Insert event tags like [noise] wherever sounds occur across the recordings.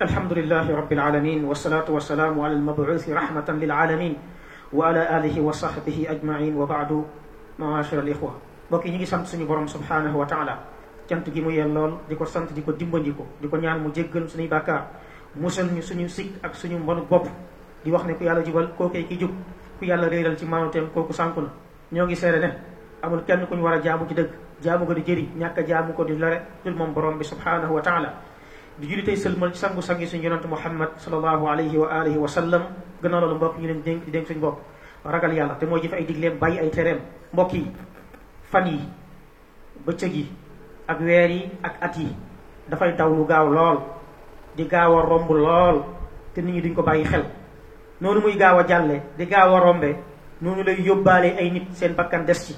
الحمد لله رب العالمين والصلاة والسلام على المبعوث رحمة للعالمين وعلى آله وصحبه أجمعين وبعد معاشر الإخوة بكي نيجي سانت سني برام سبحانه وتعالى كانت جيمو يالل ديكو سانت ديكو ديمبو ديكو ديكو نيان مجيجل سني بكا موسن ني سني سيك اك سني مبان بوب دي وخني كو يالل جيبال كو كي كيجوب كو يالل ريلال جي مانو تيم كو كو سانكونا نيوغي سيرنة أمول كن كن وارا جامو كدك جامو كدجيري نيكا جامو كدجلاري كل من برام سبحانه وتعالى di julli tey ci sangu sangi suñu yonante muhammad salallahu alayhi wa alihi wa sallam gannaaw loolu mbokk ñu leen dénk di dénk suñu bopp ragal yàlla te mooy jëfe ay digleem bàyyi ay tereem mbokk yi fan yi bëccëg yi ak weer yi ak at yi dafay daw lu gaaw lool di gaaw romb lool te nit ñi duñ ko bàyyi xel. Noonu muy gaaw di gaaw rombe lay ay nit seen bakkan des ci.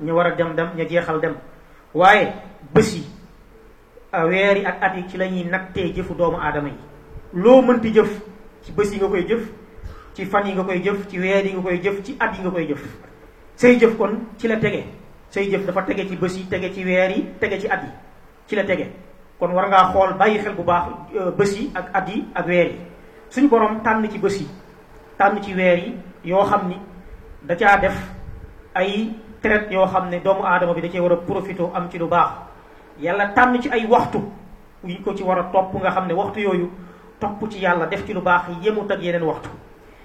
Ñu war a dem dem ña jeexal dem. Yi weer yi ak at yi ci la ñuy nattee jëfu doomu aadama yi. Loo mënti jëf ci bés yi nga koy jëf ci fan yi nga koy jëf ci weer yi nga koy jëf ci at yi koy jëf. Say kon ci la tege. Say jëf tege ci bés yi tege ci weer yi tege ci at yi. Ci la tege. Kon war ngaa xool bàyyi xel bu baax bés yi ak at yi ak weer yi. Suñu borom tànn ci bés yi tànn ci weer yi yoo xam ni da caa def ay traite yoo xam ne doomu aadama bi da cee war a profité am ci lu baax. Yàlla tànn ci ay waxtu yuñ ko ci war a topp nga xam ne waxtu yooyu topp ci yàlla def ci lu baax yemut ak yeneen waxtu.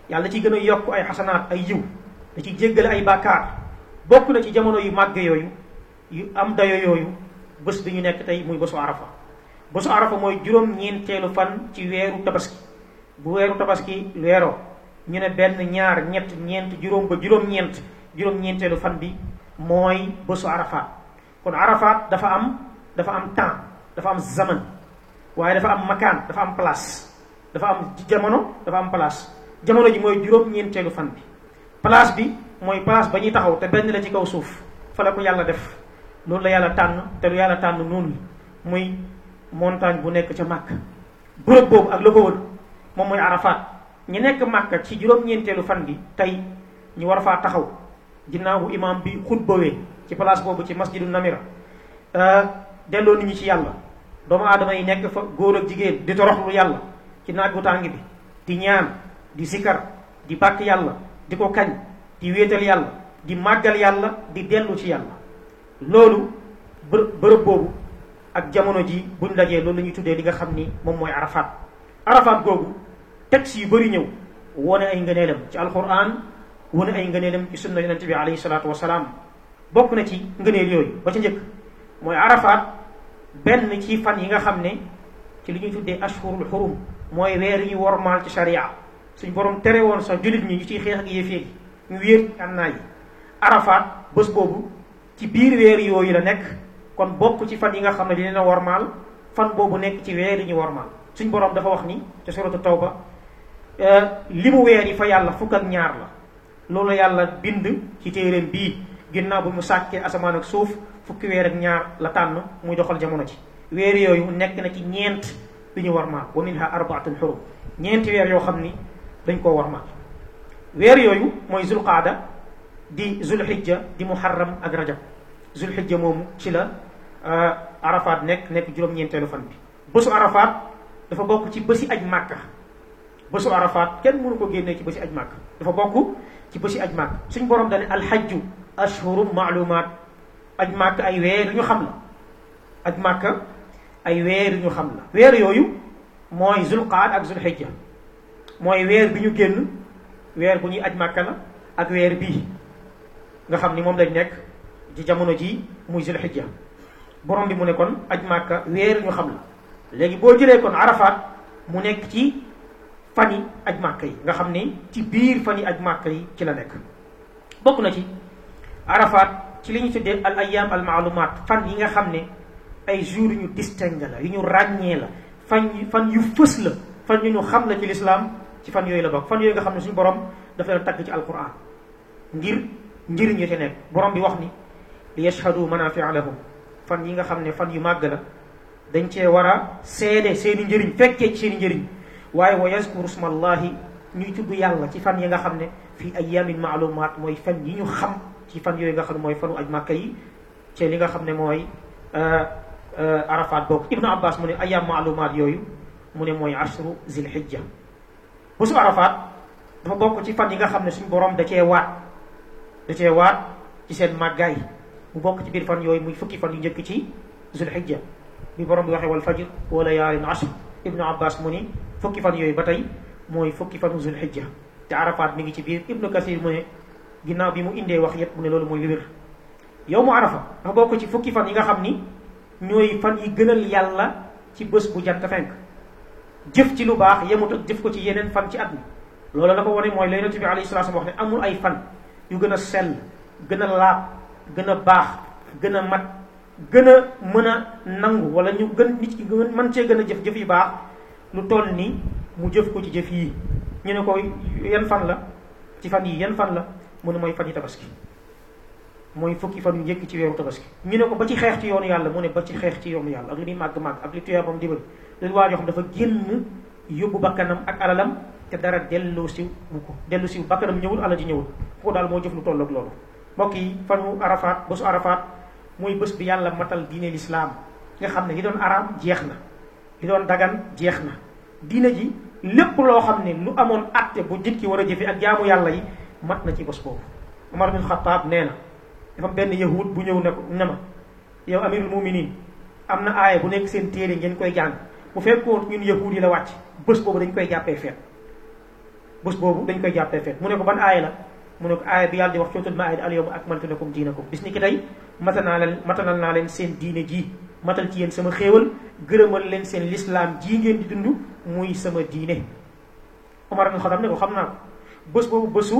Yàlla ci gën a yokk ay xasanaat ay yiw da ci jéggale ay bàkkaar. Bokk na ci jamono yu màgg yooyu yu am dayo yooyu bés bi ñu nekk tey muy bésu arafa. Bésu arafa mooy juróom-ñeenteelu fan ci weeru tabaski. Bu weeru tabaski weeroo ñu ne benn ñaar ñett ñeent juróom ba juróom-ñeent juróom-ñeenteelu fan bi mooy bésu arafaat kon arafaat dafa am dafa am temps dafa am zaman waaye dafa am makaan dafa am place dafa am jamono dafa am place. Jamono ji mooy juróom-ñeenteelu fan bi. Place bi mooy place ba ñuy taxaw te benn la ci kaw suuf fa la ko yàlla def. Loolu la yàlla tànn te lu yàlla tànn noonu muy montagne bu nekk ca màkk bërëb boobu ak la ko wër moom mooy arafaat ñi nekk màkk ci juróom-ñeenteelu fan bi tey ñu war faa taxaw. Ginnaaw bu imaam bi xutbawee ci place boobu ci masjidu namira. Delloo nit ñi ci yàlla. Doomu aadama yi nekk fa góor ak jigéen di toroxlu yàlla ci naaj bu tàng bi di ñaan di sikar di bàkk yàlla di ko kañ di wéetal yàlla di màggal yàlla di dellu ci yàlla. Loolu bë bërëb boobu ak jamono ji buñ dajee loolu la ñuy tuddee li nga xam ni moom mooy arafaat arafaat googu texte yu bëri ñëw wone ay ngëneelam ci alquran wone ay ngëneelam ci sunna yonente bi alayhi salaatu wasalaam bokk na ci ngëneel yooyu ba ca njëkk. Mooy arafaat benn ci fan yi nga xam ne ci li ñuy tuddee ashhurul xurum mooy weer yi wormaal ci sharia. Suñ borom tere woon sax jullit ñi ñu ciy xeex ak yéeféer ñu wéer ànnaa yi. Arafaat bés boobu ci biir la nekk. Kon bokk ci fan yi nga xam ne dina wormaal fan boobu nekk ci weer yi ñu wormaal. Suñ borom dafa wax ni te suratu tawba li mu weer yi fa yàlla fukk ak ñaar la. Loolu yàlla bind ci téeréem bii ginnaaw bu mu sàkkee asamaan ak suuf fukki weer ak ñaar la tànn muy doxal jamono ci weer yooyu nekk na ci ñeent bi ñu warmaal wa minha arbaatun xurum ñeenti weer yoo xam ni dañ koo warmaal. Weer yooyu mooy zulqaada di zulhijja di muharram ak rajab. Zulhijja moomu ci la arafaat nekk nekk juróom-ñeenteelu fan bi. Bésu arafaat dafa bokk ci bési aj màkka. Bésu arafaat kenn mënu ko génnee ci bési aj màkka. Dafa bokk ci bési aj màkka. Suñ borom dane alhajju ashhurum maalumaat aj màkk ay weer ñu xam la aj màkk ay weer ñu xam la weer yooyu mooy zulqaad ak zulhijja mooy weer bi ñu génn weer bu ñuy aj màkk la ak weer bii nga xam ni moom lañ nekk ci jamono ji muy zulhijja borom bi mu ne kon aj màkka weer ñu xam la léegi boo jëlee kon arafaat mu nekk ci fan yi aj màkk yi nga xam ni ci biir fan yi aj màkk yi ci la nekk bokk na ci arafaat ci li ñu tuddee al ayam al maalumaat fan yi nga xam ne ay jours yu ñu distingue la yu ñu ràññee la fan fan yu fës la fan yu ñu xam la ci lislaam ci fan yooyu la bokk fan yooyu nga xam ne suñu borom dafa leen tagg ci alquran ngir njëriñ yu ci nekk borom bi wax ni li yashhadu manafia lahum fan yi nga xam ne fan yu màgg la dañ cee war a seede seeni njëriñ fekkee ci seeni njëriñ waaye wa yazkuru smallahi ñuy tudd yàlla ci fan yi nga xam ne fii ayamin maalumaat mooy fan yi ñu xam ci fan yooyu nga xam ne mooy fanu aj màkka yi ci li nga xam ne mooy arafaat boobu ibnu abbas mu ne ayam maalumaat yooyu mu ne mooy ashru zilhijja bésu arafaat dafa bokk ci fan yi nga xam ne suñu borom da cee waat da cee waat ci seen màggaay mu bokk ci biir fan yooyu muy fukki fan yu njëkk ci zulhijja bi borom bi waxee wal fajr wa layaalin ashr ibnu abbas mu ni fukki fan yooyu ba tey mooy fukki fanu zulhijja te arafaat mi ngi ci biir ibnu kasir mu ne ginnaaw bi mu indee wax yépp mu ne loolu mooy li wér. Yow mu arafa dafa bokk ci fukki fan yi nga xam ni ñooy fan yi gënal yàlla ci bés bu jant fenk. Jëf ci lu baax yemut ak jëf ko ci yeneen fan ci at mi loolu la ko wane mooy bi alayhi salaatu wax ne amul ay fan yu gën a sell gën a laab gën a gën mat gën a mën a nangu wala ñu gën nit ki mën cee gën a jëf jëf yu lu toll ni mu jëf ko ci jëf yii. Ñu ne ko yan fan la? Ci fan yi yan fan la mu ne mooy fan yi tabaski mooy fukki fan yu njëkk ci weeru tabaski ñu ne ko ba ci xeex ci yoonu yàlla mu ne ba ci xeex ci yoonu yàlla ak li muy màgg-màgg ak li tuyaabam di bëri loolu waa joo xam dafa génn yóbbu bakkanam ak alalam te dara dellu siw wu ko dellu siw. Bakkanam ñëwul alal ji ñëwul. Ko daal moo jëf lu toll ak loolu. Mbokk yi fanu arafaat bésu arafaat mooy bés bi yàlla matal diine lislaam. Nga xam ne li doon araam jeex na. Li doon dagan jeex na. Diine ji lépp loo xam ne lu amoon atte bu nit ki war a jëfe ak jaamu yàlla yi mat na ci bés boobu Umar bin Xattaab nee na dafa benn yahud bu ñëw ne ko ne ma yow amirul muminin am na aaya bu nekk seen téere ngeen koy jàng bu fekkoon ñun yahud yi la wàcc bés boobu dañ koy jàppee feet bés boobu dañ koy jàppee feet mu ne ko ban aaya la mu ne ko aaya bi yàlla di wax cootul maayida al yawma akmaltu lakum diinakum bis ni ki tey matal naa leen matalal naa leen seen diine ji matal ci yéen sama xéewal gërëmal leen seen lislaam jii ngeen di dund muy sama diine Omar ibn Xattaab ne ko xam naa ko bés boobu bésu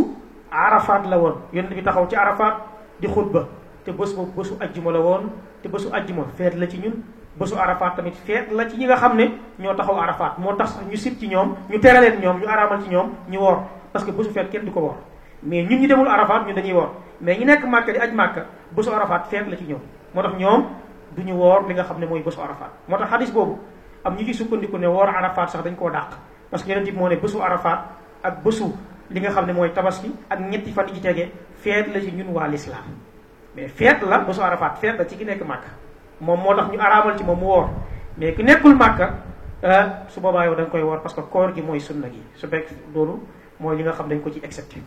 arafaat la woon. Yonent bi taxaw ci arafaat di xutba. Te bés boobu bésu ajjuma la woon. Te bésu ajjuma feet la ci ñun. Bésu arafaat tamit feet la ci ñi nga xam ne taxaw arafaat moo tax ñu sib ci ñoom ñu teraleen ñoom ñu araamal ci ñoom ñu woor. Parce que bésu feet kenn du ko woor. Mais ñun ñu demul arafaat ñun dañuy woor. Mais ñu nekk màkka di aj màkka bésu arafaat feet la ci ñoom. Moo tax ñoom du ñu woor li nga xam ne mooy bésu arafaat tax am ñu ci sukkandiku ne woor arafaat sax dañ koo dàq. Parce que yonent bi moo ne bésu arafaat ak bésu li nga xam ne mooy tabaski ak ñetti fan yi ci tege feet la ci ñun waa lislaam mais feet la bésu arafaat feet la ci ki nekk màkka moom moo tax ñu araamal ci moom mu woor. Mais ki nekkul màkka su boobaa yow da koy woor parce que koor gi mooy sunna gi. Su fekk loolu mooy li nga xam dañ ko ci excepté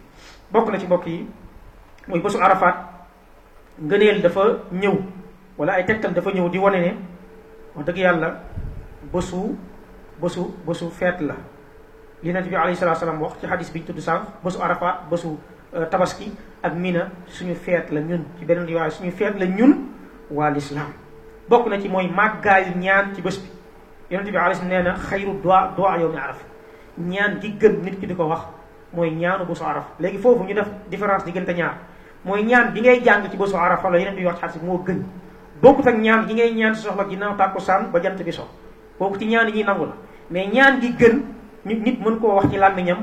bokk na ci mbokk yi mooy bésu arafaat ngëneel dafa ñëw wala ay tegtal dafa ñëw di wane ne wax dëgg yàlla bésu bésu bésu feet la. Yonent bi alayhi salaatu salaam wax ci xadis bi ñu tudd bésu arafaat bésu tabaski ak mina suñu feet la ñun ci beneen riwaaya suñu feet la ñun waa lislaam bokk na ci mooy màggaayu ñaan ci bés bi. Yonent bi alayhi nee na xayru du'a du'a yawmi arafa. Ñaan gi gën nit ki di ko wax mooy ñaanu bésu arafa. Léegi foofu ñu def différence diggante ñaar. Mooy ñaan bi ngay jàng ci bésu arafa la Yonent bi wax ci xadis moo gën. Bokkut ak ñaan gi ngay ñaan soxla ginnaaw tàkkusaan ba jant bi so. Kooku ci ñaan yi ñuy nangu mais ñaan gi gën nit nit mën koo wax ci làmmiñam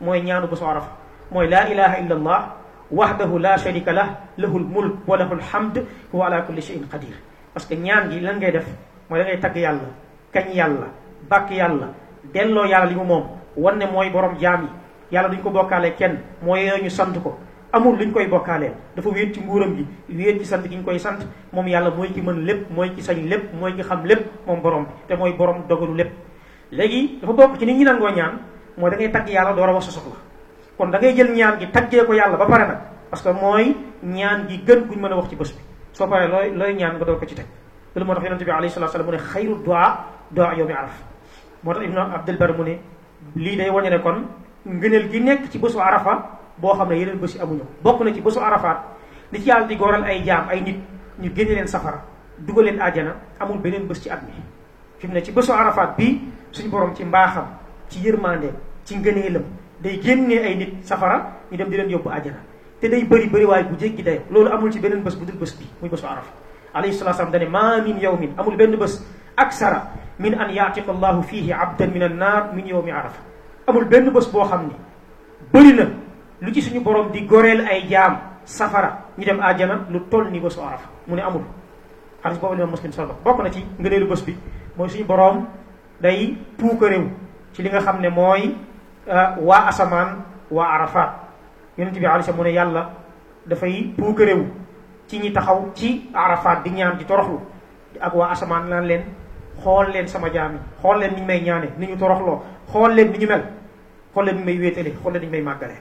mooy ñaanu bésu arafa mooy laa ilaha illa allah wahdahu la sharika lah lahul mulk wa lahul hamd huwa ala kulli shay'in qadir parce que ñaan gi lan ngay def mooy da ngay tagg yàlla kañ yàlla bàkk yàlla delloo yàlla li mu moom wan ne mooy borom jaam yi yàlla duñ ko bokkaalee kenn mooy ñu sant ko amul luñ koy bokkaaleel dafa wéet ci nguuram gi wéet ci sant gi ñu koy sant moom yàlla mooy ki mën lépp mooy ki sañ lépp mooy ki xam lépp moom borom bi te mooy borom dogalu lépp léegi dafa bokk ci nit ñi nangoo ñaan mooy da ngay tagg yàlla door a wax sa soxla. Kon da ngay jël ñaan gi taggee ko yàlla ba pare nag parce que mooy ñaan gi gën guñ mën a wax ci bés bi. Soo paree looy looy ñaan nga door ko ci teg. Loolu moo tax yonente bi alayhi salatu salaam ne xayru du'a du'a yawmi araf. Moo ibnu abdul bar mu ne lii day wañe ne kon ngëneel gi nekk ci bésu arafa boo xam ne yeneen bés yi amuñu bokk na ci bésu arafaat li ci yàlla di gooral ay jaam ay nit ñu génne safara dugal àjjana amul beneen bés ci at mi. Fi mu ne ci bésu arafaat bii suñu borom ci mbaaxam ci yërmande ci ngëneelam day génnee ay nit safara ñu dem di leen yóbbu àjjana. Te day bëri bëri bu jéggi dayo. Loolu amul ci beneen bés bu dul bés bi muy bésu arafa. Alayhi salatu salaam dane ma min yawmin amul benn bés. Aksara min an yaatiqa allahu fihi abdan min an naar min yawmi arafa. Amul benn bés boo xam ni bëri na lu ci suñu borom di goreel ay jaam safara ñu dem àjjana lu toll ni bésu arafa. Mu ne amul. Xadis boobu limam muslim solo. Bokk na ci ngëneelu bés bi mooy suñu borom day puuka réew ci li nga xam ne mooy waa asamaan waa arafaat yonent bi alisa mu ne yàlla dafay puuka réew ci ñi taxaw ci arafaat di ñaan di toroxlu. Ak waa asamaan naan leen xool leen sama jaan yi xool leen ni ñu may ñaane ni ñu toroxloo xool leen ni ñu mel xool leen ni may wéetale xool leen ni ñu may màggale.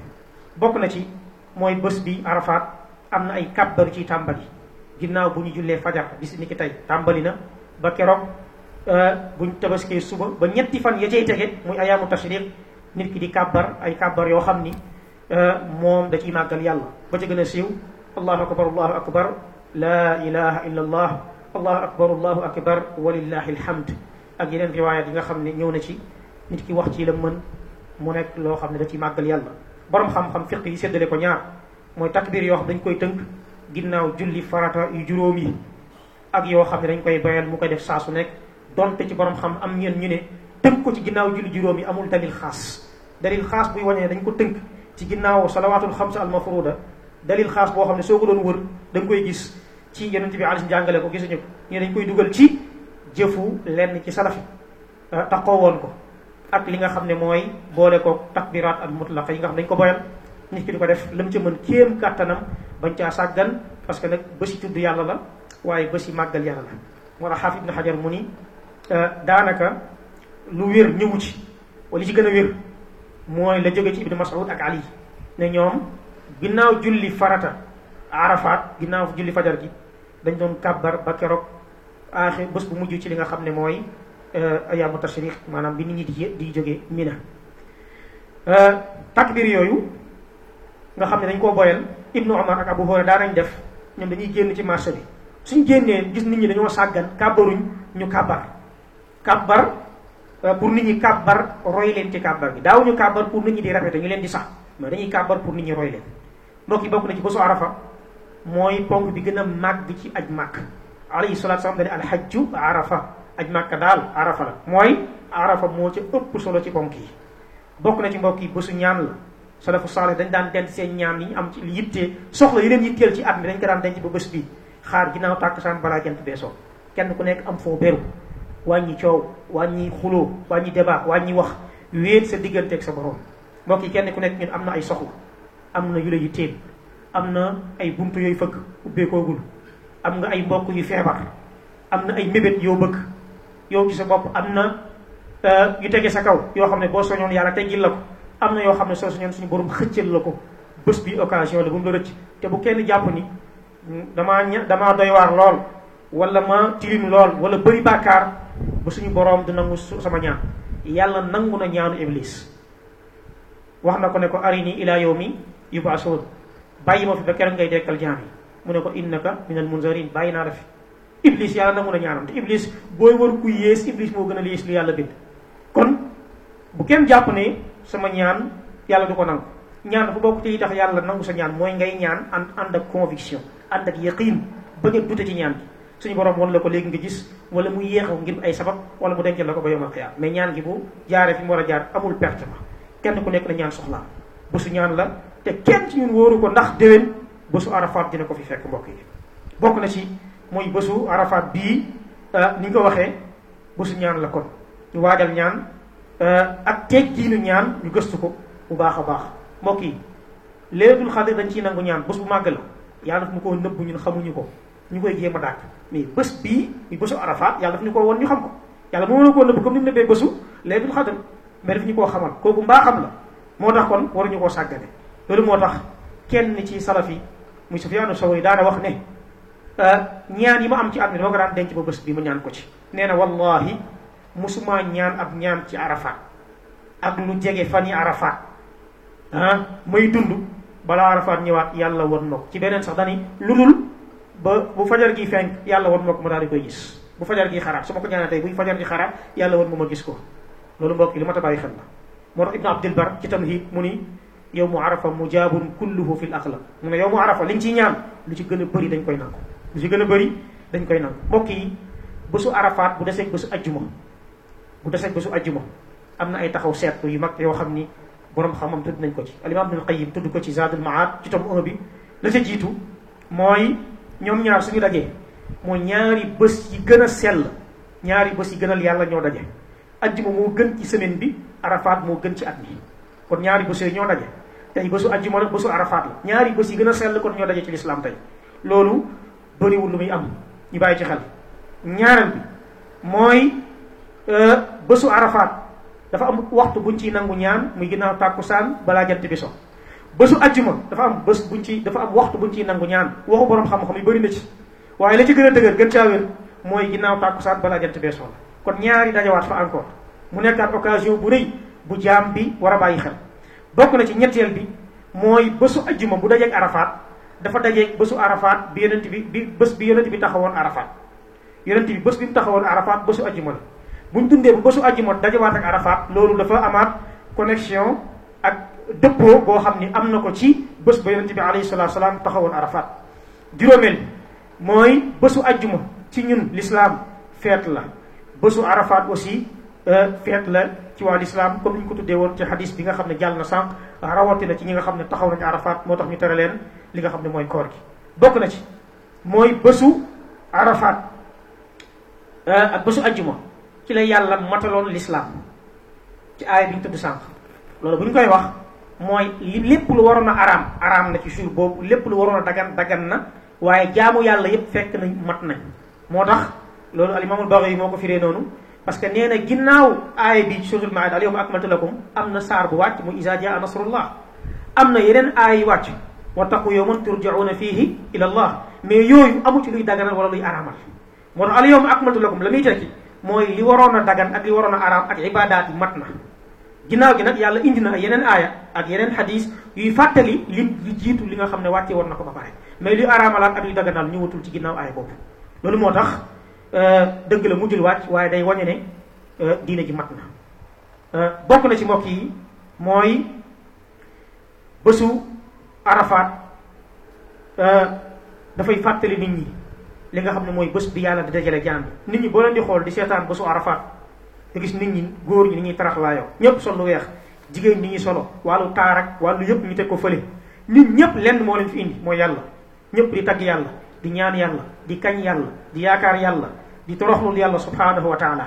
Bokk na ci mooy bés bi arafaat am na ay kàbbaru ci tàmbali. Ginnaaw bu ñu jullee fajar bis ni ki tey tàmbali na ba keroog buñ tabaskee suba ba ñetti fan ya cay tege muy ayaamu tashriq nit ki di kàbbar ay kàbbar yoo xam ni moom da ciy màggal yàlla. Ba ca gën a siiw allahu akbar allahu akbar laa ilaha illa allah allahu akbar allahu akbar walillahi alhamd. Ak yeneen riwaayat yi nga xam ne ñëw na ci nit ki wax ci la mën mu nekk loo xam ne da ciy màggal yàlla. Borom xam-xam fiq yi séddale ko ñaar mooy takbir yoo xam dañ koy tënk ginnaaw julli farata yu juróom yi ak yoo xam ne dañ koy bayal mu koy def saa su nekk donte ci borom xam am ñeen ñu ne tënk ko ci ginnaaw julli juróom amul dalil xaas. Dalil xaas buy wane dañ ko tënk ci ginnaaw salawaatul xamsa al mafruda dalil xaas boo xam ne soo ko doon wër da koy gis ci yonent bi alayhi jàngale ko gisuñu ko. Ñu dañ koy dugal ci jëfu lenn ci salafi taxoo woon ko ak li nga xam ne boole ko takbiraat al mutlaqa yi nga xam dañ ko boyal. Nit ki di ko def lam ca mën kéem kàttanam bañ caa sàggan parce que nag bési tudd yàlla la waaye bési màggal yàlla la. Moo tax ibn xajar mu daanaka lu wér ñëwu ci. Wala ci gën a wér mooy la jóge ci ibnu mas'ud ak ali. Ne ñoom ginnaaw julli farata arafaat ginnaaw julli fajar gi dañ doon kàbbar ba keroog aaxir bés bu mujj ci li nga xam ne mooy ayaamu tashriq maanaam bi nit ñi di di jóge mina. Takbir yooyu nga xam ne dañ koo boyal ibnu omar ak abu hurayra daanañ def ñoom dañuy génn ci marché bi. Suñ génnee gis nit ñi dañoo sàggan kàbbaruñ ñu kàbbar kàbbar pour nit ñi kàbbar roy leen ci kàbbar gi. Daaw ñu kàbbar pour nit ñi di répété ñu leen di sax. Mais dañuy kàbbar pour nit ñi roy leen mbokk yi bokk na ci bésu arafa. Mooy ponk bi gën a màgg ci aj màkk alayhi salatu salaam dane alhajju arafa. Aj màkk daal arafa la. Mooy arafa moo ca ëpp solo ci ponk yi. Bokk na ci mbokk yi bésu ñaan la. Salafu saalih dañ daan denc seen ñaan yi am ci yittee soxla yi yitteel ci at mi dañ ko daan denc ba bés bi. Xaar ginnaaw tàkkusaan balaa jant bee soo kenn ku nekk am foo beru wàññi coow wàññi xuloo wàññi débat wàññi wax wéet sa digganteeg sa borom. Mbokk yi kenn ku nekk ñun am na ay soxla am na yu la yitteel am na ay buntu yooyu fëgg ubbeekoogul am nga ay mbokk yu feebar am na ay mébét yoo bëgg. Yow ci sa bopp am na yu tege sa kaw yoo xam ne boo soñoon yàlla teggil la ko am na yoo xam ne soo soñoon suñu borom xëccal la ko. Bés bi occasion la bu mu la rëcc. Te bu kenn jàpp ni damaa ña damaa doy waar lool wala ma tilim lool wala bëri bàkkaar ba suñu borom du nangu sama ñaan yàlla nangu na ñaanu iblis. Wax na ko ne ko arini ila yawmi yub'asun. Bàyyi ma fi ba ngay dekkal jaam yi mu ne ko innaka minal munzarin bàyyi naa la fi iblis yàlla nangu na ñaanam te iblis booy war ku yées iblis moo gën a lu yàlla bind kon bu kenn jàpp ne sama ñaan yàlla du ko nangu ñaan dafa bokk ci yi tax yàlla nangu sa ñaan mooy ngay ñaan ànd ak conviction ànd ak yaqin bañ a ci ñaan gi suñu borom won la ko léegi nga gis wala mu yéexaw ngir ay sabab wala mu dencal la ko ba yomal xiyaam mais ñaan gi bu jaaree fi mu war jaar amul perte ma kenn ku nekk na ñaan soxlaam. Bésu ñaan la te kenn ci ñun wóoru ko ndax déwén bésu arafaat dina ko fi fekk mbokk yi. Bokk na ci mooy bésu arafaat bii ni nga ko waxee bésu ñaan la kon. Ñu waajal ñaan ak teeg jiinu ñaan ñu gëstu ko bu baax a baax. Mbokk yi leetul xadir dañ ciy nangu ñaan bu màgg la. Yàlla ñu ko nëbb ñun xamuñu ko ñu koy jéem a dàkk mais bés bii muy bésu arafaat yàlla daf ñu ko woon ñu xam ko. Yàlla moo na koo nëbb comme ni mu nëbbee bésu leetul xadir mais daf ñu koo xamal. Kooku mbaaxam la. Moo tax kon waruñu koo sàggane. Loolu moo tax kenn ci salaf yi muy Sufyaanu Sawri daana wax ne ñaan yi ma am ci at mi dama ko daan denc ba bés bi ma ñaan ko ci. Nee na wallahi musuma ñaan ab ñaan ci arafaat ak lu jege fan yi arafaat ah may dund. Balaa arafaat ñëwaat yàlla won ko. Ci beneen sax dani ba bu fajar gi fenk yàlla won ma ko ma daal di koy gis. Bu fajar gi xaraat su ma ko ñaanee tey buy fajar gi xaraat yàlla won ma ma gis ko. Loolu mbokk yi li ma ta xel la. Moo tax ibnu abdil bar ci tamhid mu ni yow mu arafa mujaabun kulluhu fil axlaq mu ne a bëri dañ koy nangu. Lu ci gën a bëri dañ koy nangu. Mbokk yi bésu arafaat bu deseeg bésu ajjuma bu deseeg am na ay taxaw seetlu yu mag yoo xam ni borom xam-xam tudd nañ ko ci. Alimam ibnul qayyim tudd ko ci zadul maad ci tom 1 bi. La ca jiitu mooy ñoom ñaar suñu dajee mooy ñaari bés yi gën a sell ñaari bés yi gënal yàlla ñoo daje ajjuma moo gën ci semaine bi arafaat moo gën ci at mi kon ñaari bés yooyu ñoo daje tey bésu ajjuma la bésu arafaat la ñaari bés yi gën a kon ñoo daje ci lislaam tey loolu bëriwul lu muy am. Ñu bàyyi ci xel ñaareel bi mooy bésu arafaat dafa am waxtu buñ ciy nangu ñaan muy ginnaaw jant bi so bésu ajjuma dafa am bés buñ ci dafa am waxtu buñ ciy nangu ñaan. Waxu borom xam-xam yi bëri na ci. Waaye la ci gën a dëgër gën caa wér mooy ginnaaw tàkkusaan balaa jant bee so la kon ñaari dajawaat fa encore. Mu nekkaat occasion bu rëy bu jaam bi war a bàyyi xel. Bokk na ci ñetteel bi mooy bésu ajjuma bu dajeeg arafaat dafa dajeeg bésu arafaat bi yonent bi bi bés bi yonent bi taxawoon arafaat yonent bi bés bi mu taxawoon arafaat bésu ajjuma la. Buñ dundee bu bésu ajjuma dajawaat ak arafaat loolu dafa amaat connexion ak dëppoo boo xam ni am na ko ci bés ba yonent bi alayhi salaatu salaam taxawoon arafaat juróomeel mooy bésu ajjuma ci ñun l'islam feet la. Bésu arafaat aussi feet la ci waa l'islam comme ñu ko tuddee woon ci hadis bi nga xam ne jàll na sànq. Rawatina ci ñi nga xam ne taxaw nañu arafaat moo tax ñu tere leen li nga xam ne mooy koor gi. Bokk na ci mooy bésu arafaat ak bésu ajjuma ci la yàlla mataloon l'islam ci aaya bi ñu tudd sànq. Loolu bu ñu koy wax mooy li lépp lu waroon a araam araam na ci jour boobu lépp lu waroon a dagan dagan na waaye jaamu yàlla yépp fekk nañ mat nañ moo tax loolu alimaamul Baghawi moo ko firee noonu parce que nee na ginnaaw aaya bi suratul maida al yawma akmaltu lakum am na saar bu wàcc mu iza jaa nasrullah am na yeneen aaya yu wàcc wattaqu yawman turjauna fihi ila allah mais yooyu amu ci luy daganal wala luy araamal moo tax al yawma akmaltu lakum la muy tekki mooy li waroon a dagan ak li waroon a araam ak ibadaat yi mat na ginnaaw gi nag yàlla indi na yeneen aaya ak yeneen xadis yuy fàttali lim li jiitu li nga xam ne wàcce woon na ko ba pare. Mais luy araamalaat ak luy daganal ñëwatul ci ginnaaw aaya boobu. Loolu moo tax dëgg la mujjul wàcc waaye day wañe ne diine ji mat na. Bokk na ci mbokk yi mooy bésu arafaat dafay fàttali nit ñi li nga xam ne mooy bés bi yàlla di dajale jaam nit ñi boo leen di xool di seetaan bésu arafaat nga gis nit ñi góor ñi ni ñuy taraxlaayoo ñëpp sol lu weex jigéen ñi ñuy solo. Wàllu taar ak wàllu yëpp ñu teg ko fële. Nit ñëpp lenn moo leen fi indi mooy yàlla. Ñëpp di tagg yàlla di ñaan yàlla di kañ yàlla di yaakaar yàlla di toroxlul yàlla subhanahu wa taala.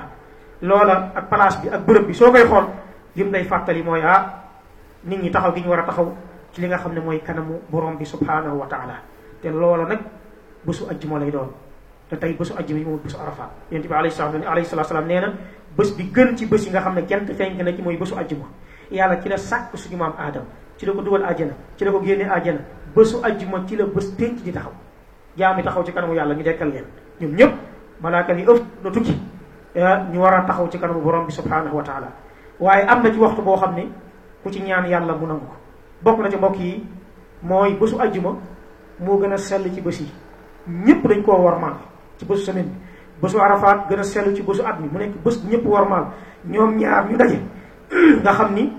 Loola ak place bi ak bërëb bi soo koy xool lim lay fàttali mooy ah nit ñi taxaw gi ñu war taxaw ci li nga xam ne mooy kanamu borom bi subhanahu wa taala. Te loola nag bésu ajjuma lay doon te tey bésu ajjuma yi moom bésu arafaat yonent bi alayhi salaam alayhi salaam nee na bés bi gën ci bés yi nga xam ne jant fenk na ci mooy bésu ajjuma yàlla ci la sàkk suñu maam aadama ci la ko dugal àjjana ci la ko génne àjjana bésu ajjuma ci la bés pénc di taxaw jaam yi taxaw ci kanamu yàlla ñu dekkal leen ñoom ñëpp malaaka yi ëpp na tukki ñu war a taxaw ci kanamu borom bi subhanahu wa taala. Waaye am na ci waxtu boo xam ne ku ci ñaan yàlla mu nangu ko bokk na ci mbokk yi mooy bésu ajjuma moo gën a sell ci bés yi ñëpp dañ koo warmaal ci bésu semaine bi bésu arafaat gën a ci bésu at mi. Mu nekk bés bu ñëpp warmaal ñoom ñaar ñu daje. [clears throat] Nga xam ni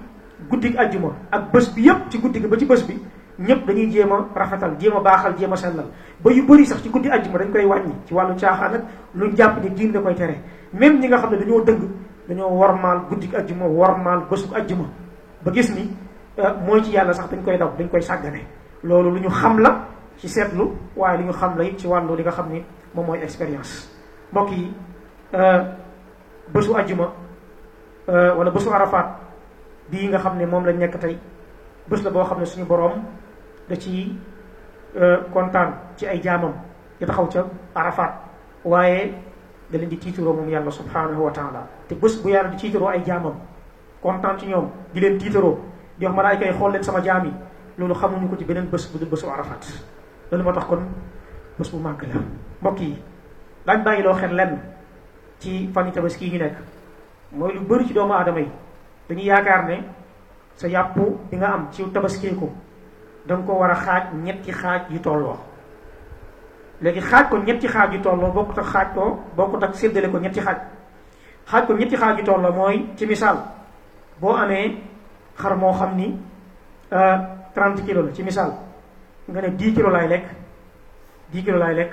ajjuma ak bés bi yëpp ci guddi gi ba ci bés bi ñëpp dañuy jéem a rafetal baaxal jéem sellal. Ba yu bëri sax ci guddi ajjuma dañ koy wàññi ci wàllu caaxaan ak luñ jàpp ni diin da koy tere. Même ñi nga xam ne dañoo dëgg dañoo warmaal guddig ajjuma warmaal bésu ajjuma ba gis ni mooy ci yàlla sax dañ koy daw dañ koy sàggane. Loolu lu ñu xam la ci seetlu waaye li ñu xam la it ci wàllu li nga xam moom mooy expérience mbokk yi bésu ajjuma wala bésu arafaat bii nga xam ne moom lañ nekk tey bés la boo xam ne suñu boroom da ci kontaan ci ay jaamam di taxaw ca arafaat waaye da leen di tiitaroo moom yàlla subhanahu wa taala. Te bés bu yàlla di tiitaroo ay jaamam kontaan ci ñoom di leen tiitaroo di wax malaayka yi xool leen sama jaam yi loolu xamuñu ko ci beneen bés bu dul bésu arafaat kon bés bu la mbokk yi daañ bàyyi loo xel lenn ci fan yi tabaski yi ñu nekk. Mooy lu bëri ci doomu aadama yi. Dañuy yaakaar ne sa yàpp bi nga am ci tabaskeeku da nga ko war a xaaj ñetti xaaj yu tolloo. Léegi xaaj ko ñetti xaaj yu tolloo bokkut ak xaaj ko bokkut ak séddale ko ñetti xaaj. Xaaj ko ñetti xaaj yu tolloo mooy ci misaal boo amee xar moo xam ni 30 kilos la ci misaal nga ne 10 kilos laay lekk 10 kilos laay lekk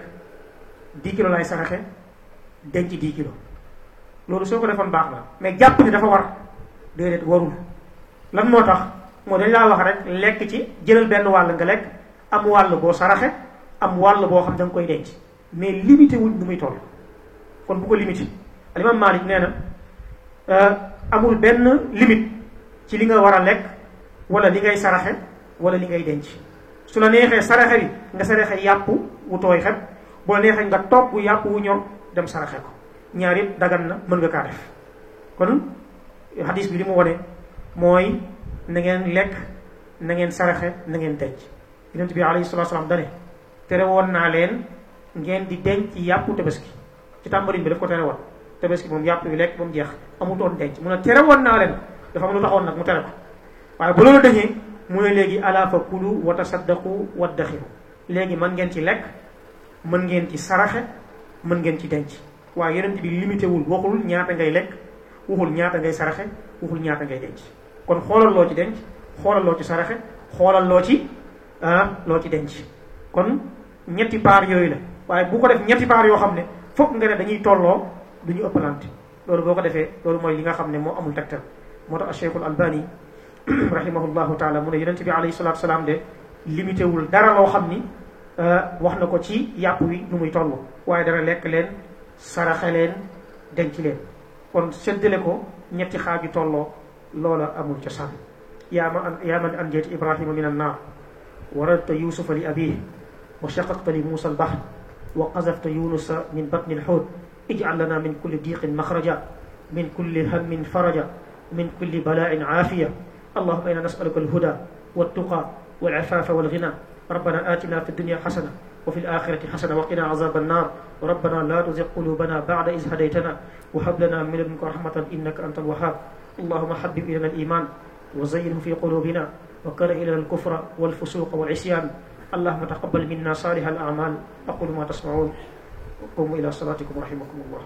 10 kilos laay saraxe denc 10 kilos. Loolu soo ko defoon baax na. Mais jàpp ni dafa war. Déedéet warul lan moo tax? Moo dañ laa wax rek lekk ci jëlal benn wàll nga lekk am wàll boo saraxe am wàll boo xam da nga koy denc. Mais limité wuñ nu muy toll. Kon bu ko limité. Alimam Malik nee na amul benn limite ci li nga war a lekk wala li ngay saraxe wala li ngay denc. Su la neexee saraxe bi nga saraxe yàpp wu tooy xeb la neexee nga togg yàpp wu ñor dem saraxe ko. Ñaar yëpp dagan na mën nga kaa def. Kon hadis bi li mu wone mooy na ngeen lekk na ngeen saraxe na ngeen denc. Yonent bi alayhi salatu salaam dane tere woon naa leen ngeen di denc yàppu tabaski. Ci tàmbarin bi daf ko tere woon. Tabaski moom yàpp bi lekk ba mu jeex amutoon denc. Mu ne tere woon naa leen. Dafa am lu taxoon nag mu tere ko. Waaye bu loolu dañee mu ne léegi ala fa kulu wa tasaddaqu waddaxiru léegi mën ngeen ci lekk mën ngeen ci saraxe mën ngeen ci denc. Waaye yonent bi limité wul waxul ñaata ngay lekk waxul ñaata ngay saraxe waxul ñaata ngay denc. Kon xoolal loo ci denc xoolal loo ci saraxe xoolal loo ci ah loo ci denc. Kon ñetti paar yooyu la. Waaye bu ko def ñetti paar yoo xam ne fokk nga dañuy tolloo du ñu ëppalante. Loolu boo ko defee loolu mooy li nga xam ne moo amul tegtal. Moo tax Cheikhul Albani [clears throat] rahimahullahu taala mu ne yonent bi alayhi salatu salaam de limité wul dara loo xam ni wax na ko ci yàpp wi nu muy toll waaye dara lekk leen saraxe leen denc leen kon séddale ko ñetti xaaju tolloo loola amul ca sànn yaa ma an yaa man an jeet ibrahima min an naar وردت يوسف لأبيه وشققت لموسى البحر وقذفت يونس من بطن الحوت اجعل lana min kulli ضيق مخرجا من كل هم فرجا من كل بلاء عافية اللهم إنا نسألك الهدى والتقى والعفاف والغنى ربنا آتنا في الدنيا حسنة وفي الآخرة حسنة وقنا عذاب النار. ربنا لا تزغ قلوبنا بعد إذ هديتنا وهب لنا من لدنك رحمة إنك أنت الوهاب. اللهم حبب إلينا الإيمان وزينه في قلوبنا وكره إلينا الكفر والفسوق والعصيان. اللهم تقبل منا صالح الأعمال. أقول ما تسمعون. قوموا إلى صلاتكم رحمكم الله.